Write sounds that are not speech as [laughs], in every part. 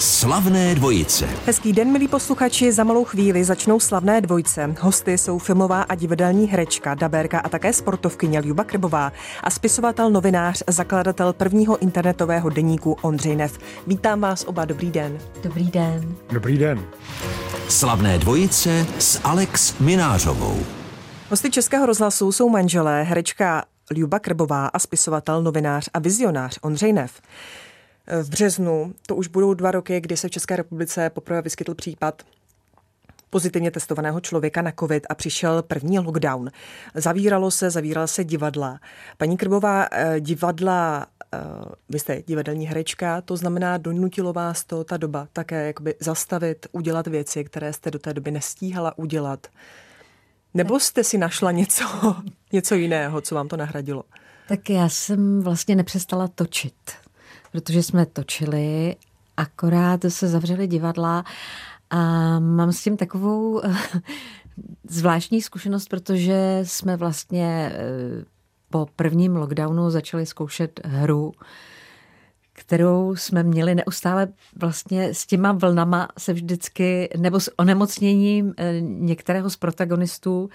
Slavné dvojice. Hezký den, milí posluchači. Za malou chvíli začnou slavné dvojce. Hosty jsou filmová a divadelní herečka, dabérka a také sportovkyně Ljuba Krbová a spisovatel, novinář, zakladatel prvního internetového deníku Ondřej Nev. Vítám vás oba, dobrý den. Dobrý den. Dobrý den. Slavné dvojice s Alex Minářovou. Hosty Českého rozhlasu jsou manželé, herečka Ljuba Krbová a spisovatel, novinář a vizionář Ondřej Nev. V březnu to už budou dva roky, kdy se v České republice poprvé vyskytl případ pozitivně testovaného člověka na COVID a přišel první lockdown. Zavíralo se, zavíral se divadla. Paní Krbová, eh, divadla, eh, vy jste divadelní herečka, to znamená, donutilo vás to ta doba také jakoby zastavit, udělat věci, které jste do té doby nestíhala udělat. Nebo jste si našla něco, [laughs] něco jiného, co vám to nahradilo? Tak já jsem vlastně nepřestala točit, protože jsme točili, akorát se zavřeli divadla a mám s tím takovou zvláštní zkušenost, protože jsme vlastně eh, po prvním lockdownu začali zkoušet hru, kterou jsme měli neustále vlastně s těma vlnama se vždycky, nebo s onemocněním eh, některého z protagonistů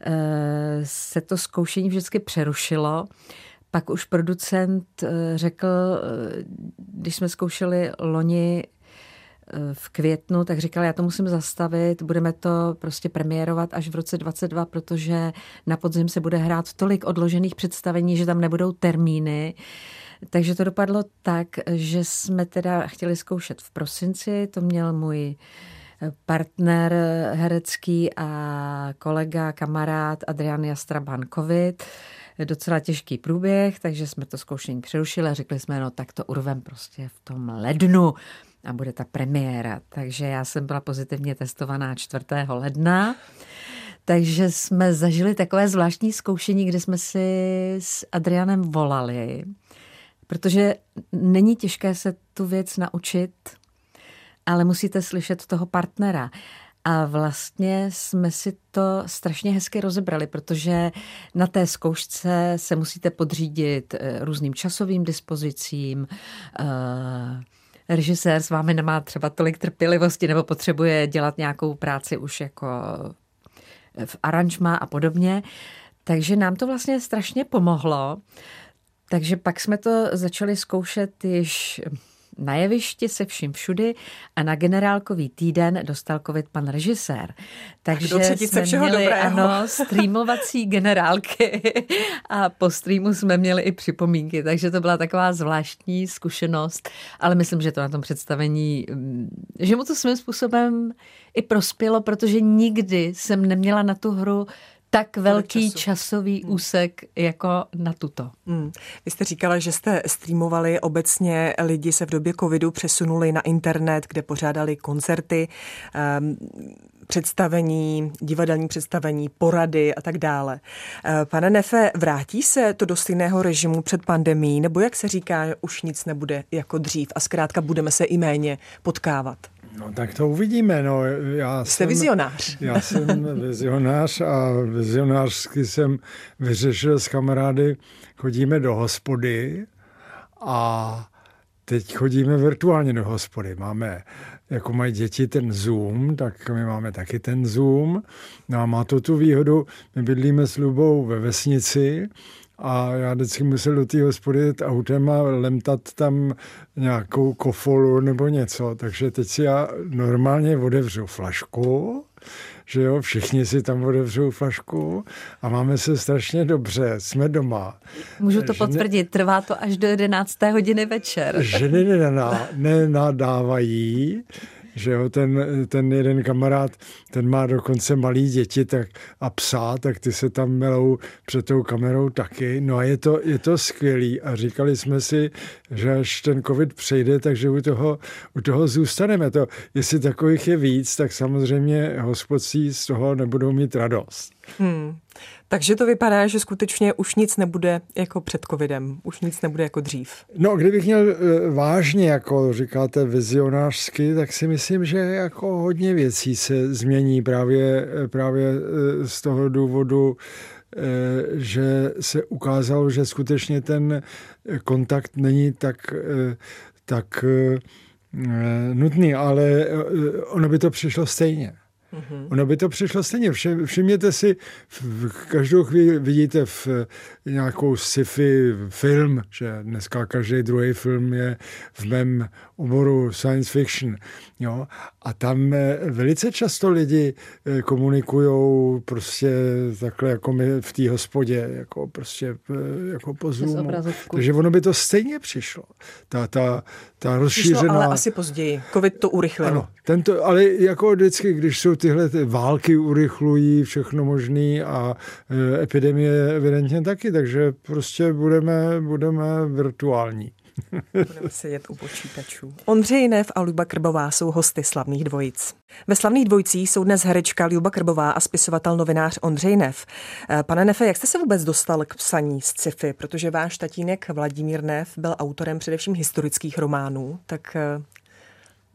eh, se to zkoušení vždycky přerušilo. Pak už producent eh, řekl, když jsme zkoušeli loni v květnu, tak říkal, já to musím zastavit, budeme to prostě premiérovat až v roce 22, protože na podzim se bude hrát tolik odložených představení, že tam nebudou termíny. Takže to dopadlo tak, že jsme teda chtěli zkoušet v prosinci, to měl můj partner herecký a kolega, kamarád Adrian Jastraban COVID. Docela těžký průběh, takže jsme to zkoušení přerušili a řekli jsme, no tak to urvem prostě v tom lednu a bude ta premiéra. Takže já jsem byla pozitivně testovaná 4. ledna. Takže jsme zažili takové zvláštní zkoušení, kde jsme si s Adrianem volali Protože není těžké se tu věc naučit, ale musíte slyšet toho partnera. A vlastně jsme si to strašně hezky rozebrali, protože na té zkoušce se musíte podřídit eh, různým časovým dispozicím. Eh, režisér s vámi nemá třeba tolik trpělivosti nebo potřebuje dělat nějakou práci už jako v aranžma a podobně. Takže nám to vlastně strašně pomohlo. Takže pak jsme to začali zkoušet již na jevišti se vším všudy a na generálkový týden dostal covid pan režisér. Takže jsme všeho měli dobrého. ano, streamovací generálky a po streamu jsme měli i připomínky, takže to byla taková zvláštní zkušenost, ale myslím, že to na tom představení, mm, že mu to svým způsobem i prospělo, protože nikdy jsem neměla na tu hru tak velký času. časový hmm. úsek jako na tuto. Hmm. Vy jste říkala, že jste streamovali obecně, lidi se v době covidu přesunuli na internet, kde pořádali koncerty, um, představení, divadelní představení, porady a tak dále. Eh, pane Nefe, vrátí se to do stejného režimu před pandemí, nebo jak se říká, už nic nebude jako dřív a zkrátka budeme se i méně potkávat? No tak to uvidíme. No, já Jste jsem, vizionář. Já jsem [laughs] vizionář a vizionářsky jsem vyřešil s kamarády, chodíme do hospody a teď chodíme virtuálně do hospody. Máme, jako mají děti ten Zoom, tak my máme taky ten Zoom. No a má to tu výhodu, my bydlíme s Lubou ve vesnici a já vždycky musel do té hospody jet autem a lemtat tam nějakou kofolu nebo něco. Takže teď si já normálně odevřu flašku, že jo, všichni si tam otevřou flašku a máme se strašně dobře, jsme doma. Můžu to Ženy, potvrdit, trvá to až do 11. hodiny večer. Ženy [laughs] nenadávají, že jo, ten, ten jeden kamarád, ten má dokonce malý děti tak, a psa, tak ty se tam melou před tou kamerou taky. No a je to, je to skvělý a říkali jsme si, že až ten covid přejde, takže u toho, u toho zůstaneme. To, jestli takových je víc, tak samozřejmě hospodcí z toho nebudou mít radost. Hmm. Takže to vypadá, že skutečně už nic nebude jako před covidem, už nic nebude jako dřív. No, kdybych měl eh, vážně, jako říkáte, vizionářsky, tak si myslím, že jako hodně věcí se změní právě, eh, právě eh, z toho důvodu, že se ukázalo, že skutečně ten kontakt není tak, tak nutný, ale ono by to přišlo stejně. Mm-hmm. Ono by to přišlo stejně. Všimněte si, v každou chvíli vidíte v nějakou sci-fi film, že dneska každý druhý film je v mém oboru science fiction. Jo? A tam eh, velice často lidi eh, komunikují prostě takhle jako my v té hospodě, jako prostě eh, jako po Zoomu. Takže ono by to stejně přišlo. Ta, ta, ta rozšířená... Přišlo, ale asi později. Covid to urychlil. Ano, tento, ale jako vždycky, když jsou tyhle ty války urychlují všechno možné a e, epidemie evidentně taky, takže prostě budeme, budeme virtuální. Budeme sedět u počítačů. Ondřej Nev a Luba Krbová jsou hosty slavných dvojic. Ve slavných dvojicích jsou dnes herečka Luba Krbová a spisovatel novinář Ondřej Nev. Pane Nefe, jak jste se vůbec dostal k psaní z sci-fi? Protože váš tatínek Vladimír Nev byl autorem především historických románů, tak eh,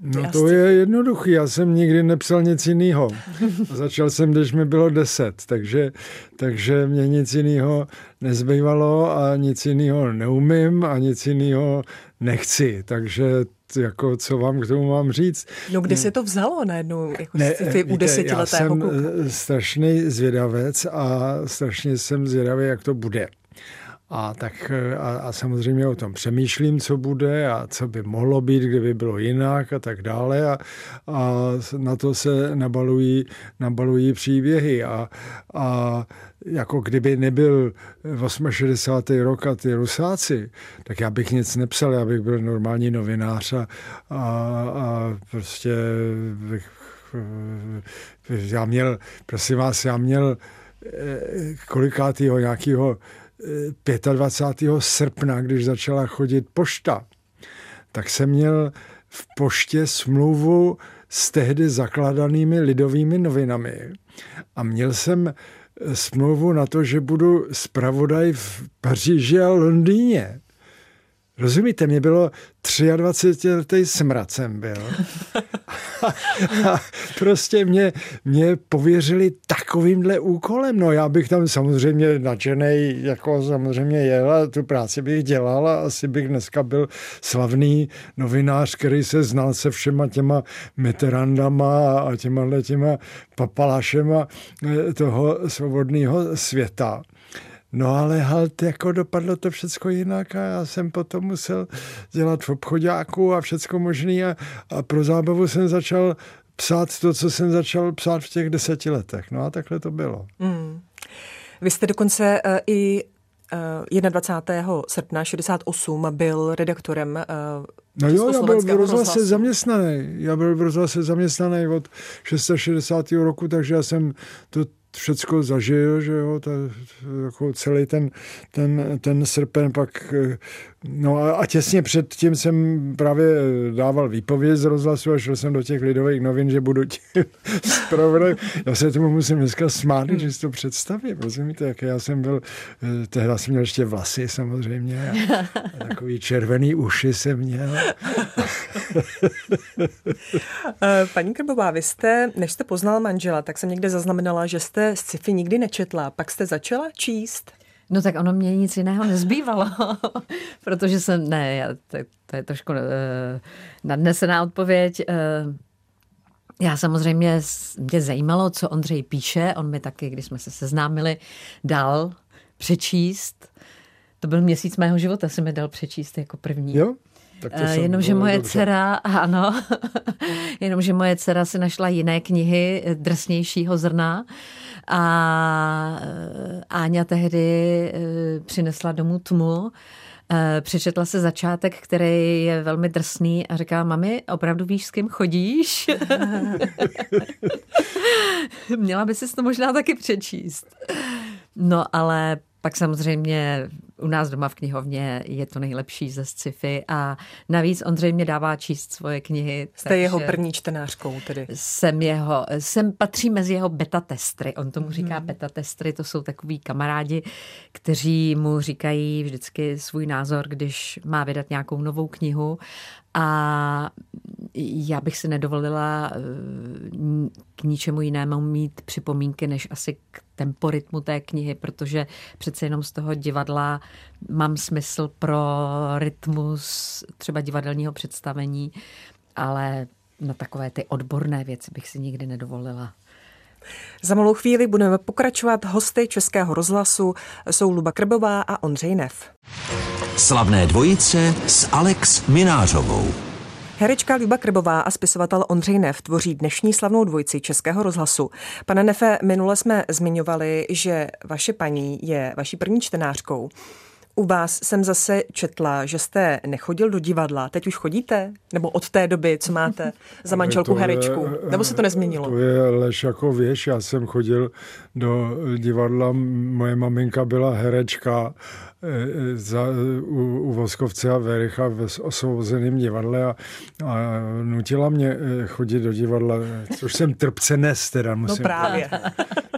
No to je jednoduchý, já jsem nikdy nepsal nic jiného. [laughs] Začal jsem, když mi bylo deset, takže, takže mě nic jiného nezbývalo a nic jiného neumím a nic jiného nechci, takže jako, co vám k tomu mám říct. No kde se to vzalo najednou jako ne, sci-fi u desetiletého Já jsem kluka? strašný zvědavec a strašně jsem zvědavý, jak to bude. A, tak, a, a samozřejmě o tom přemýšlím, co bude a co by mohlo být, kdyby bylo jinak a tak dále. A, a na to se nabalují, nabalují příběhy. A, a jako kdyby nebyl 68. rok a ty rusáci, tak já bych nic nepsal, já bych byl normální novinář a, a, a prostě bych, já měl, prosím vás, já měl eh, kolikátýho nějakého 25. srpna, když začala chodit pošta, tak jsem měl v poště smlouvu s tehdy zakladanými lidovými novinami a měl jsem smlouvu na to, že budu zpravodaj v Paříži a Londýně. Rozumíte, mě bylo 23 letý smrad jsem byl. a [laughs] [laughs] prostě mě, mě pověřili takovýmhle úkolem. No já bych tam samozřejmě nadšenej, jako samozřejmě jel a tu práci bych dělal a asi bych dneska byl slavný novinář, který se znal se všema těma meterandama a těma těma papalašema eh, toho svobodného světa. No ale halt, jako dopadlo to všechno jinak a já jsem potom musel dělat v obchodáku a všechno možný a, a pro zábavu jsem začal psát to, co jsem začal psát v těch deseti letech. No a takhle to bylo. Mm. Vy jste dokonce uh, i uh, 21. srpna 68 byl redaktorem uh, No jo, já byl v rozhlase zaměstnaný. Já byl v rozhlase zaměstnaný od 660. roku, takže já jsem to všecko zažil, že jo, ta, jako celý ten, ten, ten srpen pak, no a, a těsně předtím jsem právě dával výpověď z rozhlasu a šel jsem do těch lidových novin, že budu tím [laughs] zpravodajem. Já se tomu musím dneska smát, že si to představím, rozumíte, jak já jsem byl, eh, tehdy jsem měl ještě vlasy samozřejmě a, a takový červený uši jsem měl. Eh, paní Krbová, vy jste, než jste poznal manžela, tak jsem někde zaznamenala, že jste sci-fi nikdy nečetla, pak jste začala číst? No tak ono mě nic jiného nezbývalo, [laughs] protože jsem, ne, já, to, to je trošku uh, nadnesená odpověď. Uh, já samozřejmě, mě zajímalo, co Ondřej píše, on mi taky, když jsme se seznámili, dal přečíst. To byl měsíc mého života, si mi dal přečíst jako první. Jo? To jenomže moje dobře. dcera, [laughs] ano, [laughs] jenomže moje dcera si našla jiné knihy drsnějšího zrna a eh, Áňa tehdy eh, přinesla domů tmu, eh, Přečetla se začátek, který je velmi drsný a říká, mami, opravdu víš, s kým chodíš? [laughs] Měla by si to možná taky přečíst. No ale pak samozřejmě u nás doma v knihovně je to nejlepší ze sci-fi a navíc Ondřej mě dává číst svoje knihy. Jste jeho první čtenářkou tedy. Jsem jeho, jsem patří mezi jeho beta testry. On tomu říká hmm. beta testry, to jsou takový kamarádi, kteří mu říkají vždycky svůj názor, když má vydat nějakou novou knihu a já bych si nedovolila eh, k ničemu jinému mít připomínky, než asi k temporitmu té knihy, protože přece jenom z toho divadla mám smysl pro rytmus třeba divadelního představení ale na takové ty odborné věci bych si nikdy nedovolila. Za malou chvíli budeme pokračovat. Hosty Českého rozhlasu jsou Luba Krbová a Ondřej Nev. Slavné dvojice s Alex Minářovou. Herečka Luba Krbová a spisovatel Ondřej Nev tvoří dnešní slavnou dvojici Českého rozhlasu. Pane Nefe, minule jsme zmiňovali, že vaše paní je vaší první čtenářkou. U vás jsem zase četla, že jste nechodil do divadla. Teď už chodíte? Nebo od té doby, co máte za manželku herečku? Nebo se to nezměnilo? To je lež jako věš. Já jsem chodil do divadla, moje maminka byla herečka eh, za, u, u Voskovce a Vericha v osvobozeném divadle a, a nutila mě eh, chodit do divadla, což jsem trpce nes, teda No musím právě.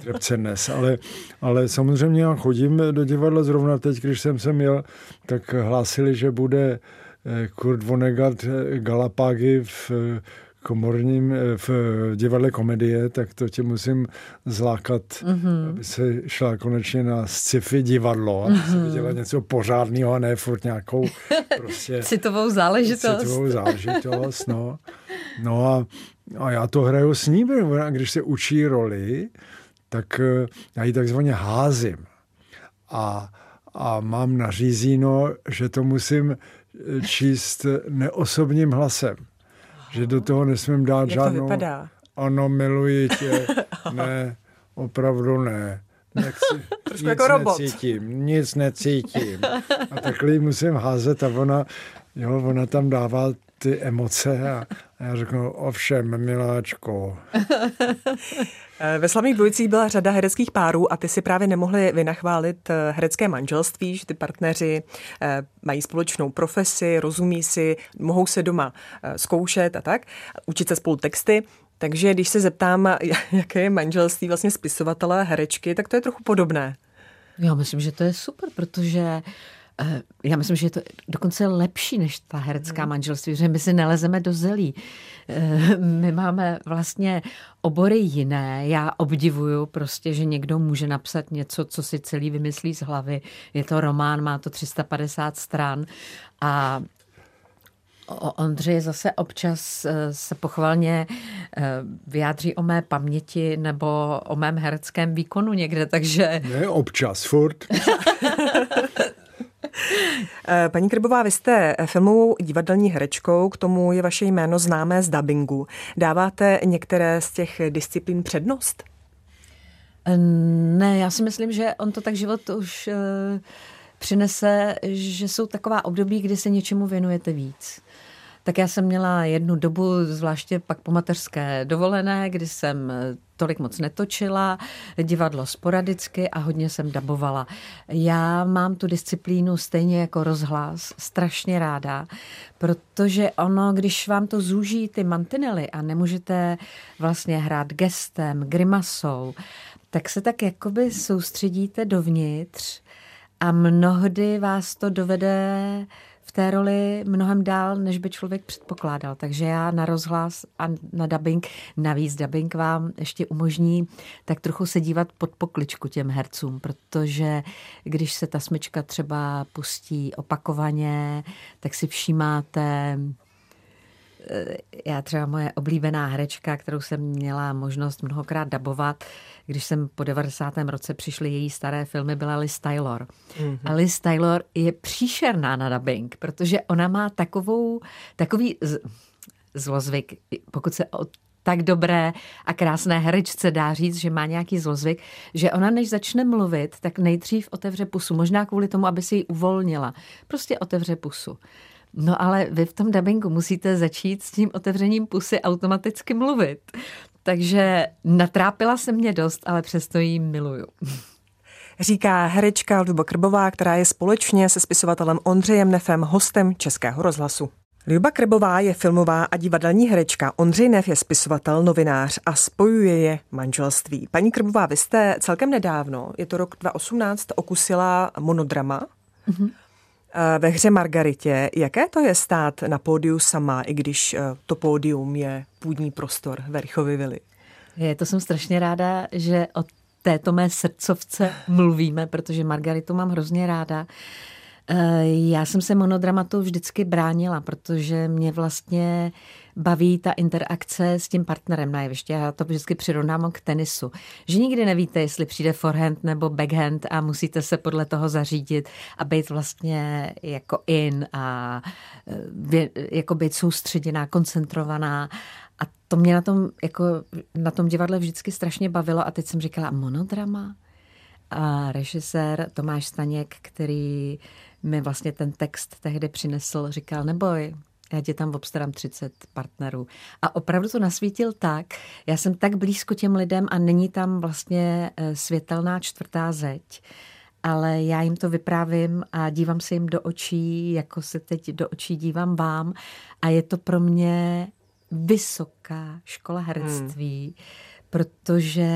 Trpce nes, ale, ale samozřejmě já chodím do divadla zrovna teď, když jsem sem jel, tak hlásili, že bude eh, Kurt Vonnegut eh, Galapágy v eh, komorním, v divadle komedie, tak to tě musím zlákat, mm-hmm. aby se šla konečně na sci-fi divadlo, aby se viděla něco pořádného a ne furt nějakou prostě [laughs] Citovou záležitost. citovou záležitost, no. No a, a já to hraju s ní, když se učí roli, tak eh, já ji takzvaně házím. A, a mám nařízeno, že to musím eh, číst neosobním hlasem. Že do toho nesmím dát Jak to žádnou... vypadá? Ano, miluji tě. [laughs] Ne, opravdu ne. Nechci, [laughs] nic jako robot. necítím, nic necítím. A takhle ji musím házet a ona, jo, ona tam dává ty emoce a, a já řeknu, ovšem, miláčko. [laughs] Eh, Ve slavných dvojicích byla řada hereckých párů a ty si právě nemohli vynachválit eh, herecké manželství, že ty partneři eh, mají společnou profesi, rozumí si, mohou se doma zkoušet a tak, učit se spolu texty. Takže když se zeptám, [laughs] jaké je manželství vlastně spisovatele a herečky, tak to je trochu podobné. Já myslím, že to je super, protože eh, já myslím, že je to dokonce lepší než ta herecká manželství, že my si nelezeme do zelí. Eh, My máme vlastně obory jiné. Já obdivuju prostě, že někdo může napsat něco, co si celý vymyslí z hlavy. Je to román, má to 350 stran a O Ondřej zase občas eh, se pochvalně eh, vyjádří o mé paměti nebo o mém hereckém výkonu někde, takže Ne, občas, furt. [laughs] Eh, Paní Krbová, vy jste filmovou divadelní herečkou, k tomu je vaše jméno známé z dubbingu. Dáváte některé z těch disciplín přednost? Eh, Ne, já si myslím, že on to tak život už eh, přinese, že jsou taková období, kdy se něčemu věnujete víc. Tak já jsem měla jednu dobu, zvláště pak po mateřské dovolené, kdy jsem eh, tolik moc netočila, divadlo sporadicky a hodně jsem dabovala. Já mám tu disciplínu stejně jako rozhlas strašně ráda, protože ono, když vám to zúží ty mantinely a nemůžete vlastně hrát gestem, grimasou, tak se tak jakoby soustředíte dovnitř a mnohdy vás to dovede té roli mnohem dál, než by člověk předpokládal. Takže já na rozhlas a na dubbing, navíc dubbing vám ještě umožní tak trochu se dívat pod pokličku těm hercům, protože když se ta smyčka třeba pustí opakovaně, tak si všímáte já třeba moje oblíbená herečka, kterou jsem měla možnost mnohokrát dabovat, když jsem po 90. roce přišly její staré filmy, byla Liz Taylor. Mm-hmm. A Liz Taylor je příšerná na dubbing, protože ona má takovou, takový z, zlozvyk, pokud se o tak dobré a krásné herečce dá říct, že má nějaký zlozvyk, že ona než začne mluvit, tak nejdřív otevře pusu. Možná kvůli tomu, aby si ji uvolnila. Prostě otevře pusu. No ale vy v tom dubbingu musíte začít s tím otevřením pusy automaticky mluvit. Takže natrápila se mě dost, ale přesto jí miluju. Říká herečka Luba Krbová, která je společně se spisovatelem Ondřejem Nefem hostem Českého rozhlasu. Luba Krbová je filmová a divadelní herečka. Ondřej Nef je spisovatel, novinář a spojuje je manželství. Paní Krbová, vy jste celkem nedávno, je to rok 2018, okusila monodrama. Mm-hmm ve hře Margaritě. Jaké to je stát na pódiu sama, i když to pódium je půdní prostor Verichovy vily? Je, to jsem strašně ráda, že o této mé srdcovce mluvíme, protože Margaritu mám hrozně ráda. Eh, já jsem se monodramatu vždycky bránila, protože mě vlastně baví ta interakce s tím partnerem na jeviště. Já to vždycky přirovnám k tenisu. Že nikdy nevíte, jestli přijde forehand nebo backhand a musíte se podle toho zařídit a být vlastně jako in a eh, jako být soustředěná, koncentrovaná. A to mě na tom, jako na tom divadle vždycky strašně bavilo a teď jsem říkala monodrama. A režisér Tomáš Staněk, který mi vlastně ten text tehdy přinesl, říkal, neboj, já tě tam obstarám 30 partnerů. A opravdu to nasvítil tak, já jsem tak blízko těm lidem a není tam vlastně eh, světelná čtvrtá zeď, ale já jim to vyprávím a dívám se jim do očí, jako se teď do očí dívám vám a je to pro mě vysoká škola herectví, hmm. protože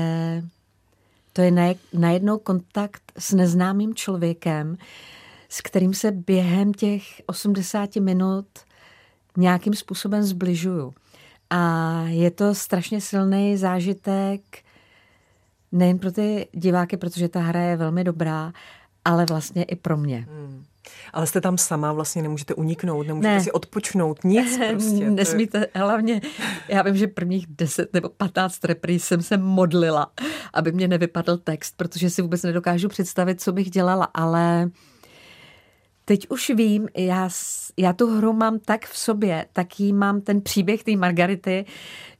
to je najednou kontakt s neznámým člověkem, s kterým se během těch 80 minut nějakým způsobem zbližuju. A je to strašně silný zážitek nejen pro ty diváky, protože ta hra je velmi dobrá, ale vlastně i pro mě. Hmm. Ale jste tam sama, vlastně nemůžete uniknout, nemůžete ne. si odpočnout, nic [laughs] prostě. Nesmíte, hlavně, já vím, že prvních 10 nebo 15 repríz jsem se modlila, aby mě nevypadl text, protože si vůbec nedokážu představit, co bych dělala, ale teď už vím, já, já tu hru mám tak v sobě, tak jí mám ten příběh té Margarity,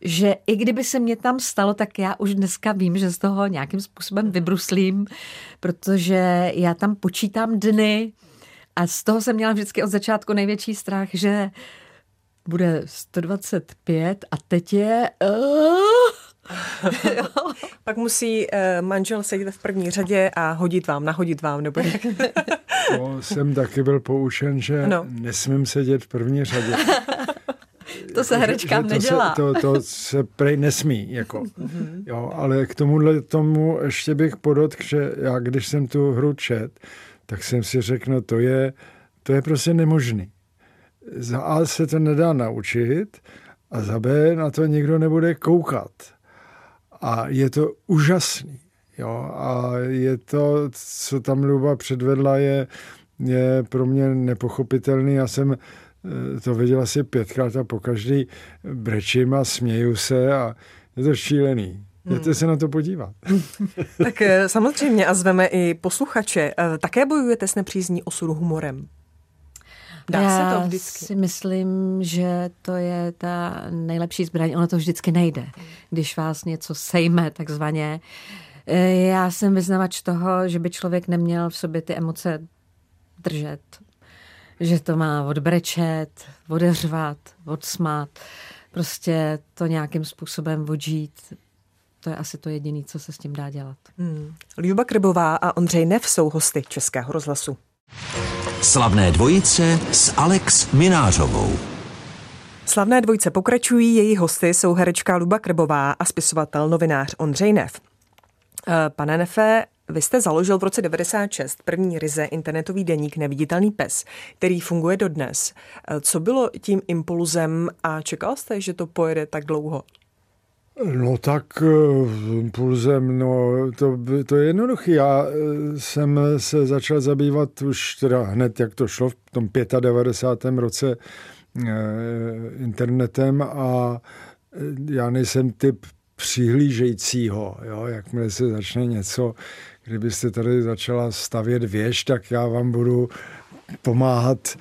že i kdyby se mě tam stalo, tak já už dneska vím, že z toho nějakým způsobem vybruslím, protože já tam počítám dny a z toho jsem měla vždycky od začátku největší strach, že bude 125 a teď je... Uh, [laughs] Pak musí uh, manžel sedět v první řadě a hodit vám, nahodit vám, nebo jak? To [laughs] jsem taky byl poučen, že no. nesmím sedět v první řadě. [laughs] to se herečkám to nedělá. Se, to, to se prej nesmí, jako. Mhm. Jo, ale k tomuhle tomu ještě bych podotkl, že já, když jsem tu hru čet, tak jsem si řekl, no to je, to je prostě nemožný. Za A se to nedá naučit a za B na to nikdo nebude koukat. A je to úžasný. Jo, a je to, co tam Luba předvedla, je, je pro mě nepochopitelný. Já jsem eh, to viděl asi pětkrát a po každý brečím a směju se a je to šílený. Jděte hmm. se na to podívat. tak eh, samozřejmě a zveme i posluchače. Eh, také bojujete s nepřízní osudu humorem? Dá Já se to vždycky? si myslím, že to je ta nejlepší zbraň. Ono to vždycky nejde. Když vás něco sejme, takzvaně. Eh, já jsem vyznavač toho, že by člověk neměl v sobě ty emoce držet. Že to má odbrečet, odeřvat, odsmát. Prostě to nějakým způsobem odžít to je asi to jediné, co se s tím dá dělat. Hmm. Ljuba Krbová a Ondřej Nev jsou hosty Českého rozhlasu. Slavné dvojice s Alex Minářovou. Slavné dvojice pokračují, její hosty jsou herečka Luba Krbová a spisovatel novinář Ondřej Nev. Eh, pane Nefe, vy jste založil v roce 96 první ryze internetový deník Neviditelný pes, který funguje dodnes. Eh, co bylo tím impulzem a čekal jste, že to pojede tak dlouho? No tak eh, impulzem, no to, to je jednoduché. Já eh, jsem se začal zabývat už teda hned, jak to šlo v tom 95. roce eh, internetem a já nejsem typ přihlížejícího, jo, jakmile se začne něco, kdybyste tady začala stavět věž, tak já vám budu pomáhat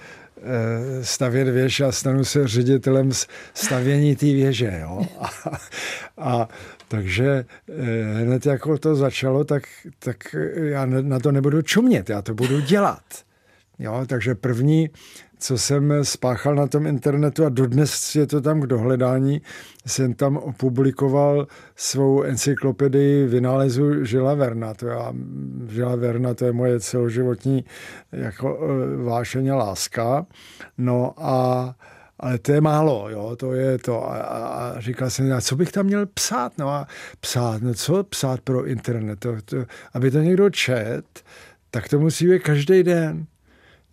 stavět věž a stanu se ředitelem stavění té věže. Jo? A, a takže eh, hned jako to začalo, tak, tak já na to nebudu čumět, já to budu dělat. Jo? Takže první co jsem spáchal na tom internetu a dodnes je to tam k dohledání, jsem tam opublikoval svou encyklopedii vynálezu Žila Verna. To já, Žila Verna to je moje celoživotní jako e, vášeně láska. No a ale to je málo, jo, to je to. A, a říkal jsem, a co bych tam měl psát? No a psát, no co psát pro internet? To, to, aby to někdo čet, tak to musí být každý den.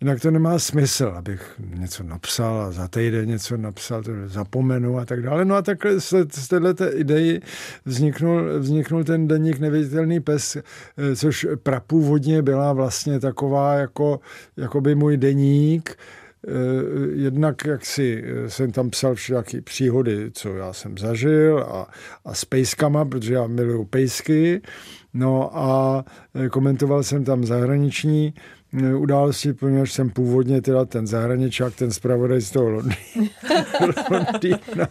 Jinak to nemá smysl, abych něco napsal a za týden něco napsal, to zapomenu a tak dále. No a takhle z, této ideji vzniknul, vzniknul ten deník Neviditelný pes, eh, což prapůvodně byla vlastně taková jako, jako by můj deník, eh, jednak jak si eh, jsem tam psal všechny příhody, co já jsem zažil a, a s pejskama, protože já miluju pejsky, no a komentoval jsem tam zahraniční události, poněvadž jsem původně teda ten zahraničák, ten zpravodaj z toho Londýna. [laughs]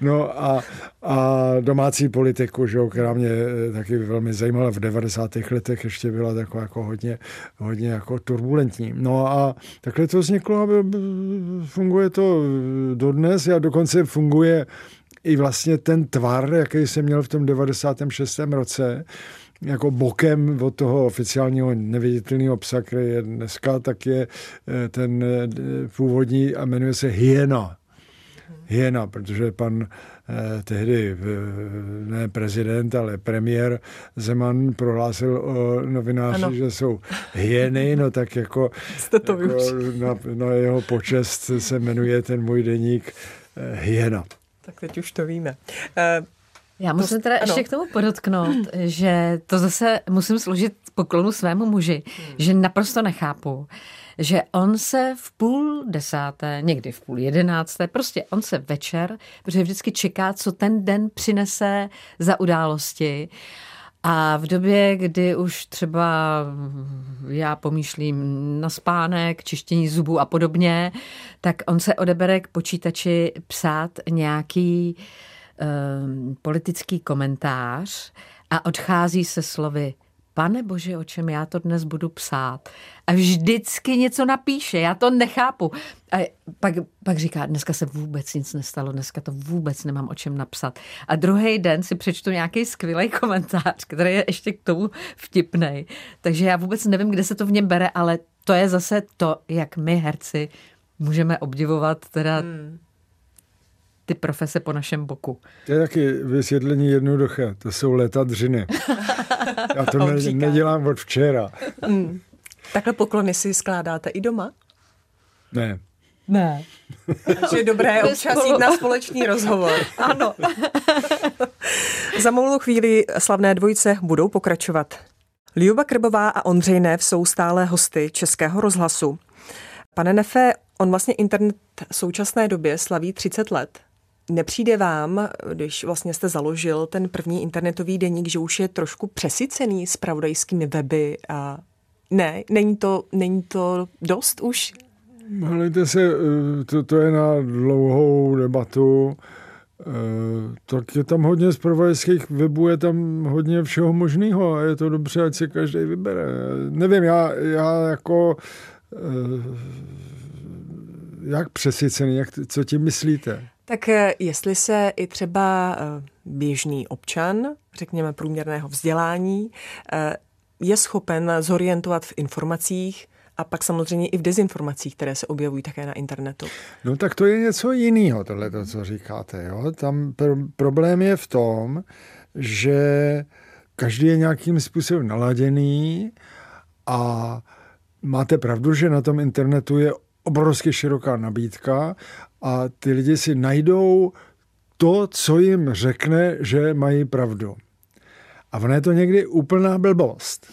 no a, a domácí politiku, že, která mě eh, taky velmi zajímala v 90. letech, ještě byla taková jako hodně, hodně jako turbulentní. No a takhle to vzniklo a funguje to dodnes a dokonce funguje i vlastně ten tvar, jaký jsem měl v tom 96. roce, jako bokem od toho oficiálního neviditelného psa, který je dneska, tak je eh, ten eh, původní a jmenuje se Hyena. Hyena, protože pan eh, tehdy ne prezident, ale premiér Zeman prohlásil o novináři, ano. že jsou hyeny, no tak jako, Jste to jako na, na jeho počest se jmenuje ten můj deník Hyena. Tak teď už to víme. Já musím teda ano. ještě k tomu podotknout, [clears throat] že to zase musím složit poklonu svému muži, hmm. že naprosto nechápu, že on se v půl desáté, někdy v půl jedenácté, prostě on se večer, protože vždycky čeká, co ten den přinese za události. A v době, kdy už třeba já pomýšlím na spánek, čištění zubů a podobně, tak on se odebere k počítači psát nějaký uh, politický komentář a odchází se slovy Pane bože, o čem já to dnes budu psát? A vždycky něco napíše, já to nechápu. A pak, pak říká, dneska se vůbec nic nestalo, dneska to vůbec nemám o čem napsat. A druhý den si přečtu nějaký skvělý komentář, který je ještě k tomu vtipný. Takže já vůbec nevím, kde se to v něm bere, ale to je zase to, jak my herci můžeme obdivovat teda hmm ty profese po našem boku. To je taky vysvětlení jednoduché. To jsou letadřiny. [laughs] Já to ne, nedělám od včera. Mm. Takhle poklony si skládáte i doma? Ne. Ne. [laughs] Takže je dobré občas jít na společný rozhovor. [laughs] Ano. Za malou chvíli slavné dvojice budou pokračovat. Liuba Krbová a Ondřej Nev jsou stále hosty Českého rozhlasu. Pane Nefe, on vlastně internet v současné době slaví 30 let. Nepřijde vám, když vlastně jste založil ten první internetový deník, že už je trošku přesycený s pravodajskými weby a ne, není to, není to dost už? Hledajte se, eh, to, to je na dlouhou debatu. Eh, tak je tam hodně zpravodajských webů, je tam hodně všeho možného a je to dobře, ať si každý vybere. Nevím, já, já jako eh, jak přesycený, jak, co tím myslíte? Tak eh, jestli se i třeba eh, běžný občan, řekněme průměrného vzdělání, eh, je schopen zorientovat v informacích, a pak samozřejmě i v dezinformacích, které se objevují také na internetu. No tak to je něco jiného, tohle, to, co říkáte. Jo? Tam pr- problém je v tom, že každý je nějakým způsobem naladěný a máte pravdu, že na tom internetu je obrovsky široká nabídka a ty lidi si najdou to, co jim řekne, že mají pravdu. A ono je to někdy úplná blbost.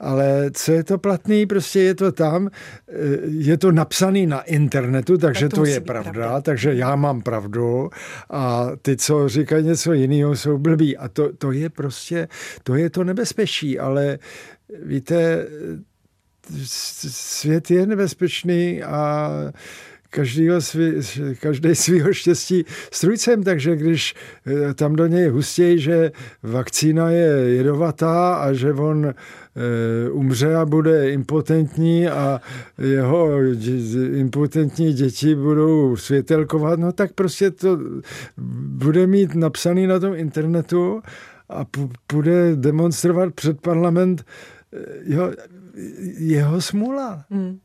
Ale co je to platný, prostě je to tam, eh, je to napsaný na internetu, takže tak to, to je pravda, pravda, takže já mám pravdu a ty, co říkají něco jiného, jsou blbí. A to, to je prostě, to je to nebezpečí, ale víte, svět je nebezpečný a každýho svý, každý svýho štěstí strujcem, takže když eh, tam do něj hustějí, že vakcína je jedovatá a že on e, umře a bude impotentní a jeho impotentní děti budou světelkovat, no tak prostě to bude mít napsaný na tom internetu a bude demonstrovat před parlament eh, jeho, smůla. Hmm.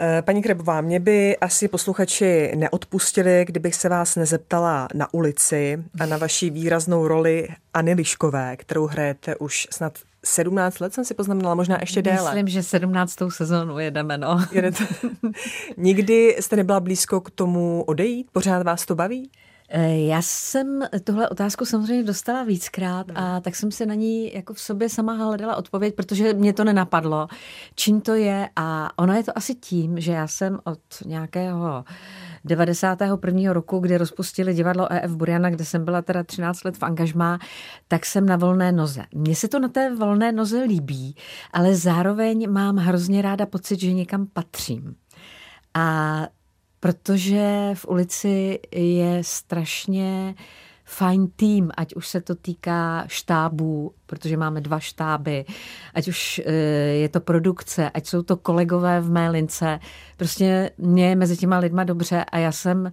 Eh, paní Krebová, mě by asi posluchači neodpustili, kdybych se vás nezeptala na ulici a na vaši výraznou roli Anny Liškové, kterou hrajete už snad 17 let, jsem si poznamenala, možná ještě déle. Myslím, že 17. sezónu jedeme, no. Jedete. [laughs] Nikdy jste nebyla blízko k tomu odejít? Pořád vás to baví? Eh, já jsem tuhle otázku samozřejmě dostala víckrát a tak jsem si na ní jako v sobě sama hledala odpověď, protože mě to nenapadlo, čím to je a ono je to asi tím, že já jsem od nějakého 91. roku, kdy rozpustili divadlo EF Buriana, kde jsem byla teda 13 let v angažmá, tak jsem na volné noze. Mně se to na té volné noze líbí, ale zároveň mám hrozně ráda pocit, že někam patřím. A protože v ulici je strašně fajn tým, ať už se to týká štábů, protože máme dva štáby, ať už eh, je to produkce, ať jsou to kolegové v mé lince. Prostě mě je mezi těma lidma dobře a já jsem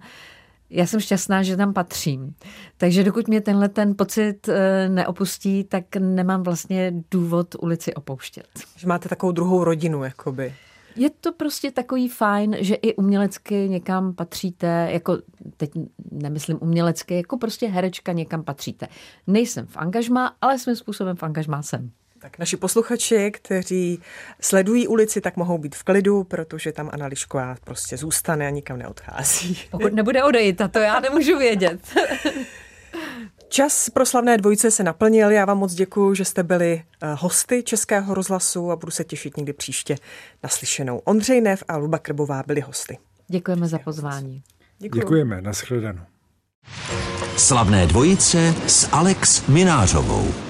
já jsem šťastná, že tam patřím. Takže dokud mě tenhle ten pocit eh, neopustí, tak nemám vlastně důvod ulici opouštět. Že máte takovou druhou rodinu, jakoby. Je to prostě takový fajn, že i umělecky někam patříte, jako teď nemyslím umělecky, jako prostě herečka někam patříte. Nejsem v angažmá, ale svým způsobem v angažmá jsem. Tak naši posluchači, kteří sledují ulici, tak mohou být v klidu, protože tam Anna Lišková prostě zůstane a nikam neodchází. Pokud nebude odejít, a to já nemůžu vědět. [laughs] Čas pro slavné dvojice se naplnil. Já vám moc děkuji, že jste byli eh, hosty Českého rozhlasu a budu se těšit někdy příště naslyšenou. Ondřej Nev a Luba Krbová byli hosty. Děkujeme za pozvání. Děkuji. Děkujeme, nashledanou. Slavné dvojice s Alex Minářovou.